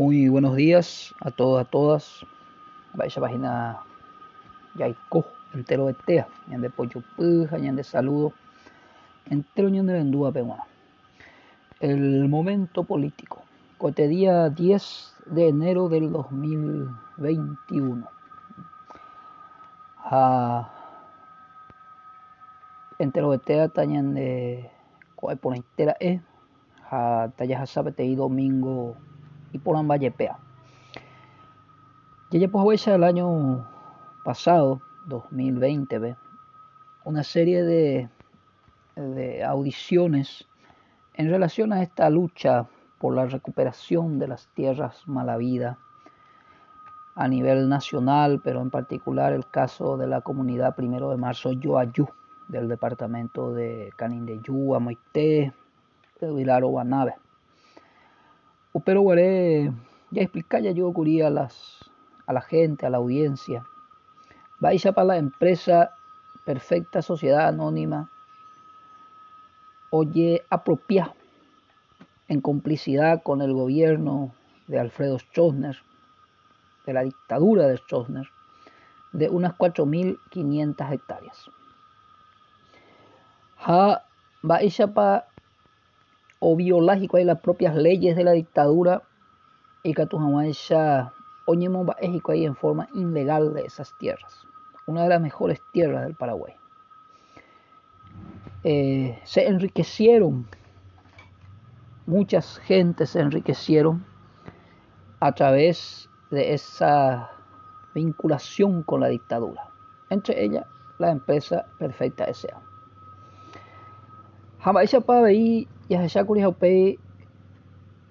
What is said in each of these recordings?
Muy buenos días a todos, a todas. Vaya página Yaico, entero de tea, ñan de pollo puja, de saludo, entero ñan de vendúa peruana. El momento político. Cote día 10 de enero del 2021. A entero de tea, tañan de coe por entera e, a tallas a sabe te domingo y por Ambayepea. Ya pues el año pasado, 2020, ¿ve? una serie de, de audiciones en relación a esta lucha por la recuperación de las tierras malavidas a nivel nacional, pero en particular el caso de la comunidad primero de marzo Yoayú, del departamento de Canindeyú, Amoité, de Vilaro, Guanave. Pero guaré, ya explicar, ya yo ocurría a, las, a la gente, a la audiencia. Vaya para la empresa Perfecta Sociedad Anónima. Oye, apropia en complicidad con el gobierno de Alfredo Stroessner, de la dictadura de Stroessner, de unas 4.500 hectáreas. Ha, para o biológico hay las propias leyes de la dictadura y que oñemos México ahí en forma ilegal de esas tierras, una de las mejores tierras del Paraguay. Eh, se enriquecieron, muchas gentes se enriquecieron a través de esa vinculación con la dictadura, entre ellas la empresa Perfecta S.A. Jamás para ahí y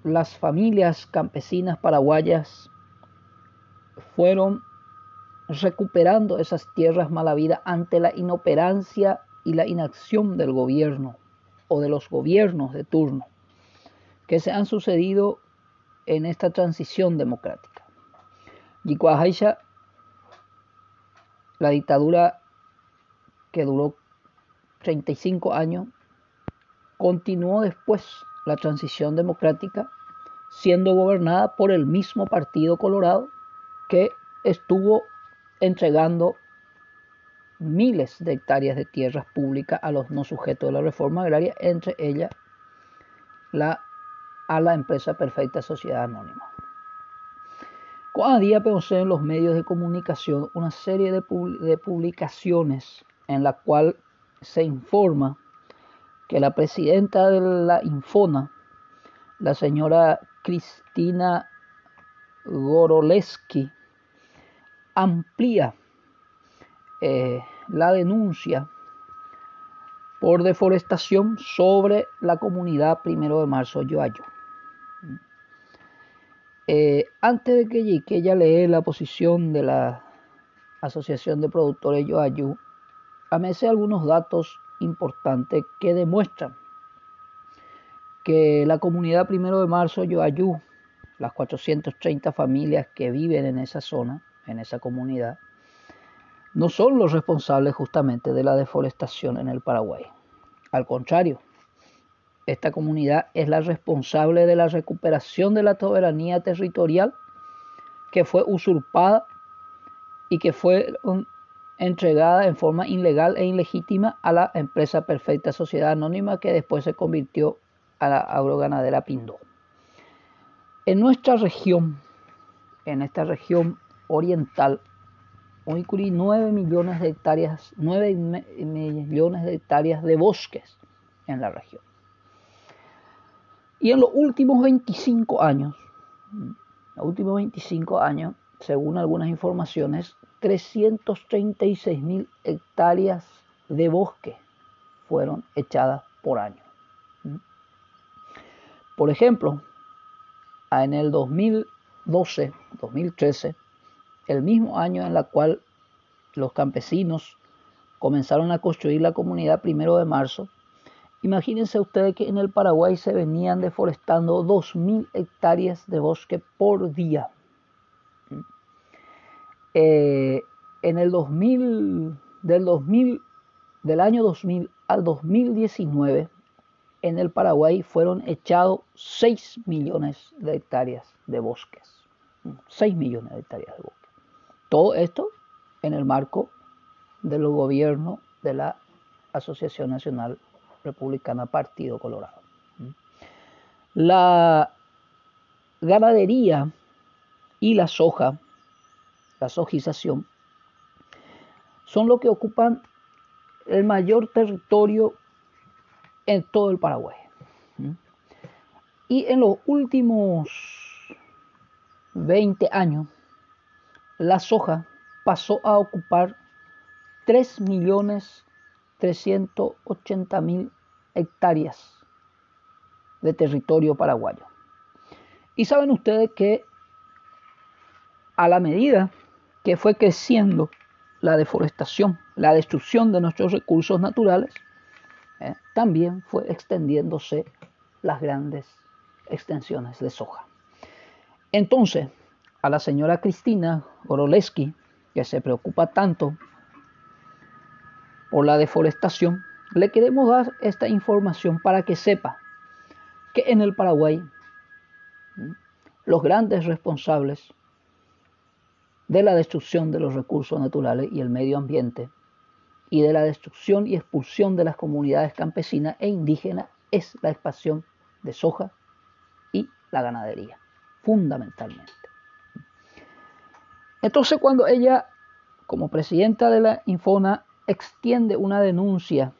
las familias campesinas paraguayas fueron recuperando esas tierras malavidas ante la inoperancia y la inacción del gobierno o de los gobiernos de turno que se han sucedido en esta transición democrática. Y la dictadura que duró 35 años, continuó después la transición democrática siendo gobernada por el mismo Partido Colorado que estuvo entregando miles de hectáreas de tierras públicas a los no sujetos de la reforma agraria, entre ellas la, a la empresa Perfecta Sociedad Anónima. Cada día pensé en los medios de comunicación una serie de publicaciones en la cual se informa que la presidenta de la Infona, la señora Cristina Goroleski, amplía eh, la denuncia por deforestación sobre la comunidad primero de marzo Yoayo. Eh, antes de que, ella lee la posición de la Asociación de Productores Yoayu, amese algunos datos importante que demuestra que la comunidad primero de marzo Yoayú, las 430 familias que viven en esa zona, en esa comunidad, no son los responsables justamente de la deforestación en el Paraguay. Al contrario, esta comunidad es la responsable de la recuperación de la soberanía territorial que fue usurpada y que fue entregada en forma ilegal e ilegítima a la empresa Perfecta Sociedad Anónima que después se convirtió a la agroganadera Pindó. En nuestra región, en esta región oriental, hoy 9 millones de hectáreas, 9 millones de hectáreas de bosques en la región. Y en los últimos 25 años, los últimos 25 años, según algunas informaciones, 336 mil hectáreas de bosque fueron echadas por año. Por ejemplo, en el 2012, 2013, el mismo año en el cual los campesinos comenzaron a construir la comunidad primero de marzo, imagínense ustedes que en el Paraguay se venían deforestando 2.000 hectáreas de bosque por día. Eh, en el 2000, del 2000, del año 2000 al 2019, en el Paraguay fueron echados 6 millones de hectáreas de bosques. 6 millones de hectáreas de bosques. Todo esto en el marco del gobierno de la Asociación Nacional Republicana Partido Colorado. La ganadería y la soja, la sojización, son lo que ocupan el mayor territorio en todo el Paraguay. Y en los últimos 20 años, la soja pasó a ocupar 3.380.000 hectáreas de territorio paraguayo. Y saben ustedes que a la medida que fue creciendo la deforestación, la destrucción de nuestros recursos naturales, ¿eh? también fue extendiéndose las grandes extensiones de soja. Entonces, a la señora Cristina Goroleski, que se preocupa tanto por la deforestación, le queremos dar esta información para que sepa que en el Paraguay los grandes responsables de la destrucción de los recursos naturales y el medio ambiente y de la destrucción y expulsión de las comunidades campesinas e indígenas es la expansión de soja y la ganadería, fundamentalmente. Entonces cuando ella, como presidenta de la Infona, extiende una denuncia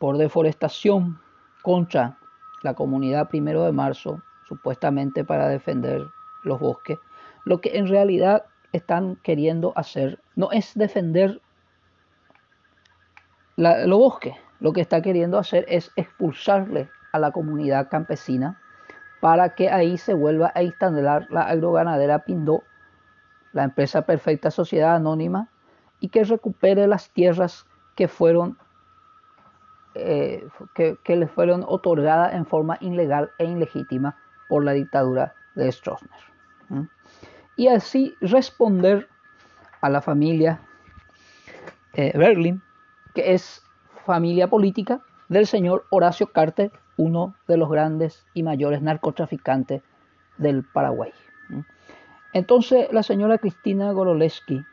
por deforestación contra la comunidad primero de marzo, supuestamente para defender los bosques, lo que en realidad están queriendo hacer no es defender los bosques, lo que está queriendo hacer es expulsarle a la comunidad campesina para que ahí se vuelva a instalar la agroganadera Pindó, la empresa Perfecta Sociedad Anónima, y que recupere las tierras que fueron eh, que, le fueron otorgadas en forma ilegal e ilegítima por la dictadura de Stroessner. Y así responder a la familia eh, Berlin que es familia política del señor Horacio Carter, uno de los grandes y mayores narcotraficantes del Paraguay. Entonces la señora Cristina Goroleski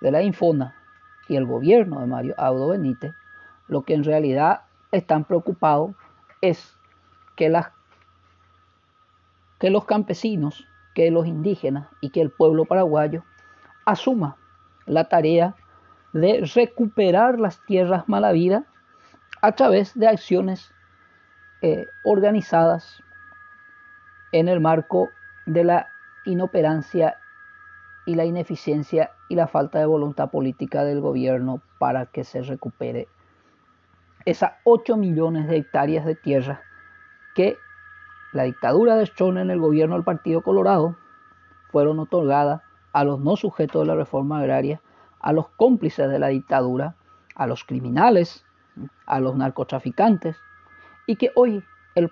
de la Infona y el gobierno de Mario Audo Benítez, lo que en realidad están preocupados es que, las, que los campesinos, que los indígenas y que el pueblo paraguayo asuma la tarea de recuperar las tierras malavidas a través de acciones eh, organizadas en el marco de la inoperancia y la ineficiencia y la falta de voluntad política del gobierno para que se recupere esas 8 millones de hectáreas de tierra que la dictadura de Strone en el gobierno del Partido Colorado fueron otorgadas a los no sujetos de la reforma agraria a los cómplices de la dictadura, a los criminales, a los narcotraficantes, y que hoy el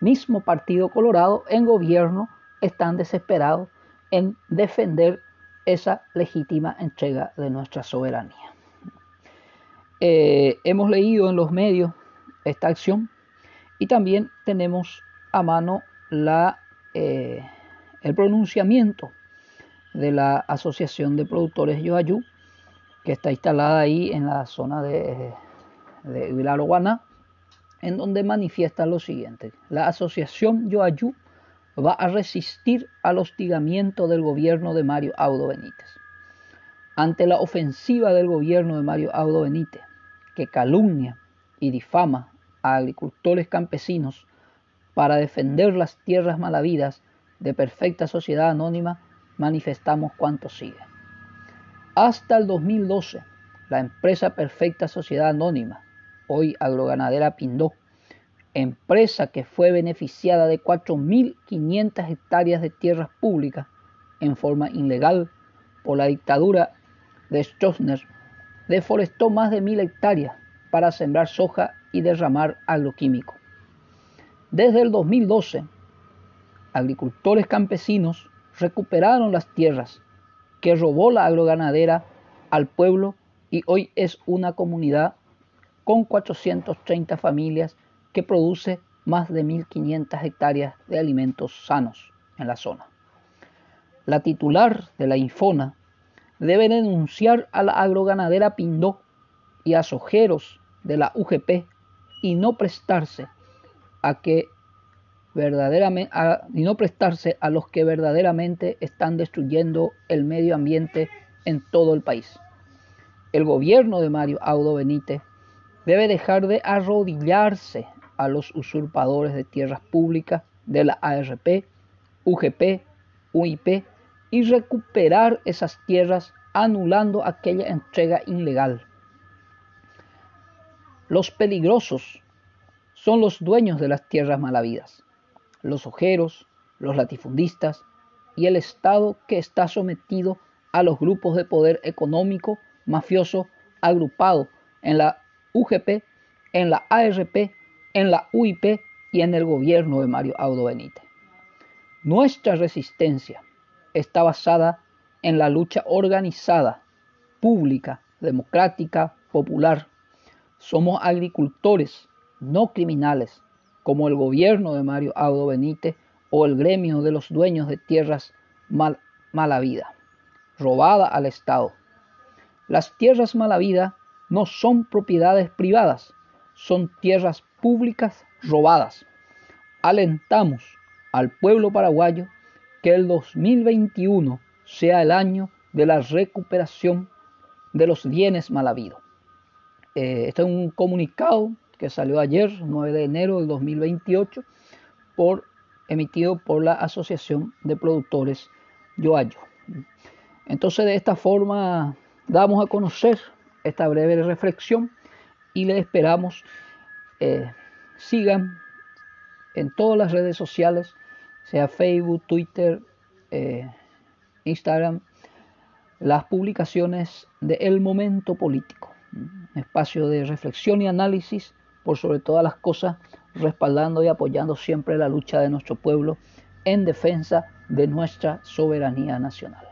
mismo Partido Colorado en gobierno están desesperados en defender esa legítima entrega de nuestra soberanía. Eh, hemos leído en los medios esta acción y también tenemos a mano la, eh, el pronunciamiento de la Asociación de Productores Yoayú, que está instalada ahí en la zona de, de en donde manifiesta lo siguiente. La asociación Yoayú va a resistir al hostigamiento del gobierno de Mario Audo Benítez. Ante la ofensiva del gobierno de Mario Audo Benítez, que calumnia y difama a agricultores campesinos para defender las tierras malavidas de perfecta sociedad anónima, manifestamos cuanto sigue. Hasta el 2012, la empresa Perfecta Sociedad Anónima, hoy agroganadera Pindó, empresa que fue beneficiada de 4.500 hectáreas de tierras públicas en forma ilegal por la dictadura de Stroessner, deforestó más de 1.000 hectáreas para sembrar soja y derramar agroquímico. Desde el 2012, agricultores campesinos recuperaron las tierras que robó la agroganadera al pueblo y hoy es una comunidad con 430 familias que produce más de 1.500 hectáreas de alimentos sanos en la zona. La titular de la Infona debe denunciar a la agroganadera Pindó y a sojeros de la UGP y no prestarse a que verdaderamente y no prestarse a los que verdaderamente están destruyendo el medio ambiente en todo el país. El gobierno de Mario Audo Benítez debe dejar de arrodillarse a los usurpadores de tierras públicas de la ARP, UGP, UIP y recuperar esas tierras anulando aquella entrega ilegal. Los peligrosos son los dueños de las tierras malavidas, los ojeros, los latifundistas y el Estado que está sometido a los grupos de poder económico mafioso agrupado en la UGP, en la ARP, en la UIP y en el gobierno de Mario Audo Benítez. Nuestra resistencia está basada en la lucha organizada, pública, democrática, popular. Somos agricultores, no criminales, como el gobierno de Mario Audo Benítez o el gremio de los dueños de tierras mal, robada al Estado. Las tierras mala vida no son propiedades privadas, son tierras públicas robadas. Alentamos al pueblo paraguayo que el 2021 sea el año de la recuperación de los bienes mal habidos. Eh, este es un comunicado que salió ayer, 9 de enero del 2028, por, emitido por la Asociación de Productores Yoayo. Entonces, de esta forma, damos a conocer esta breve reflexión y les esperamos eh, sigan en todas las redes sociales, sea Facebook, Twitter, eh, Instagram, las publicaciones de El Momento Político, un espacio de reflexión y análisis por sobre todas las cosas, respaldando y apoyando siempre la lucha de nuestro pueblo en defensa de nuestra soberanía nacional.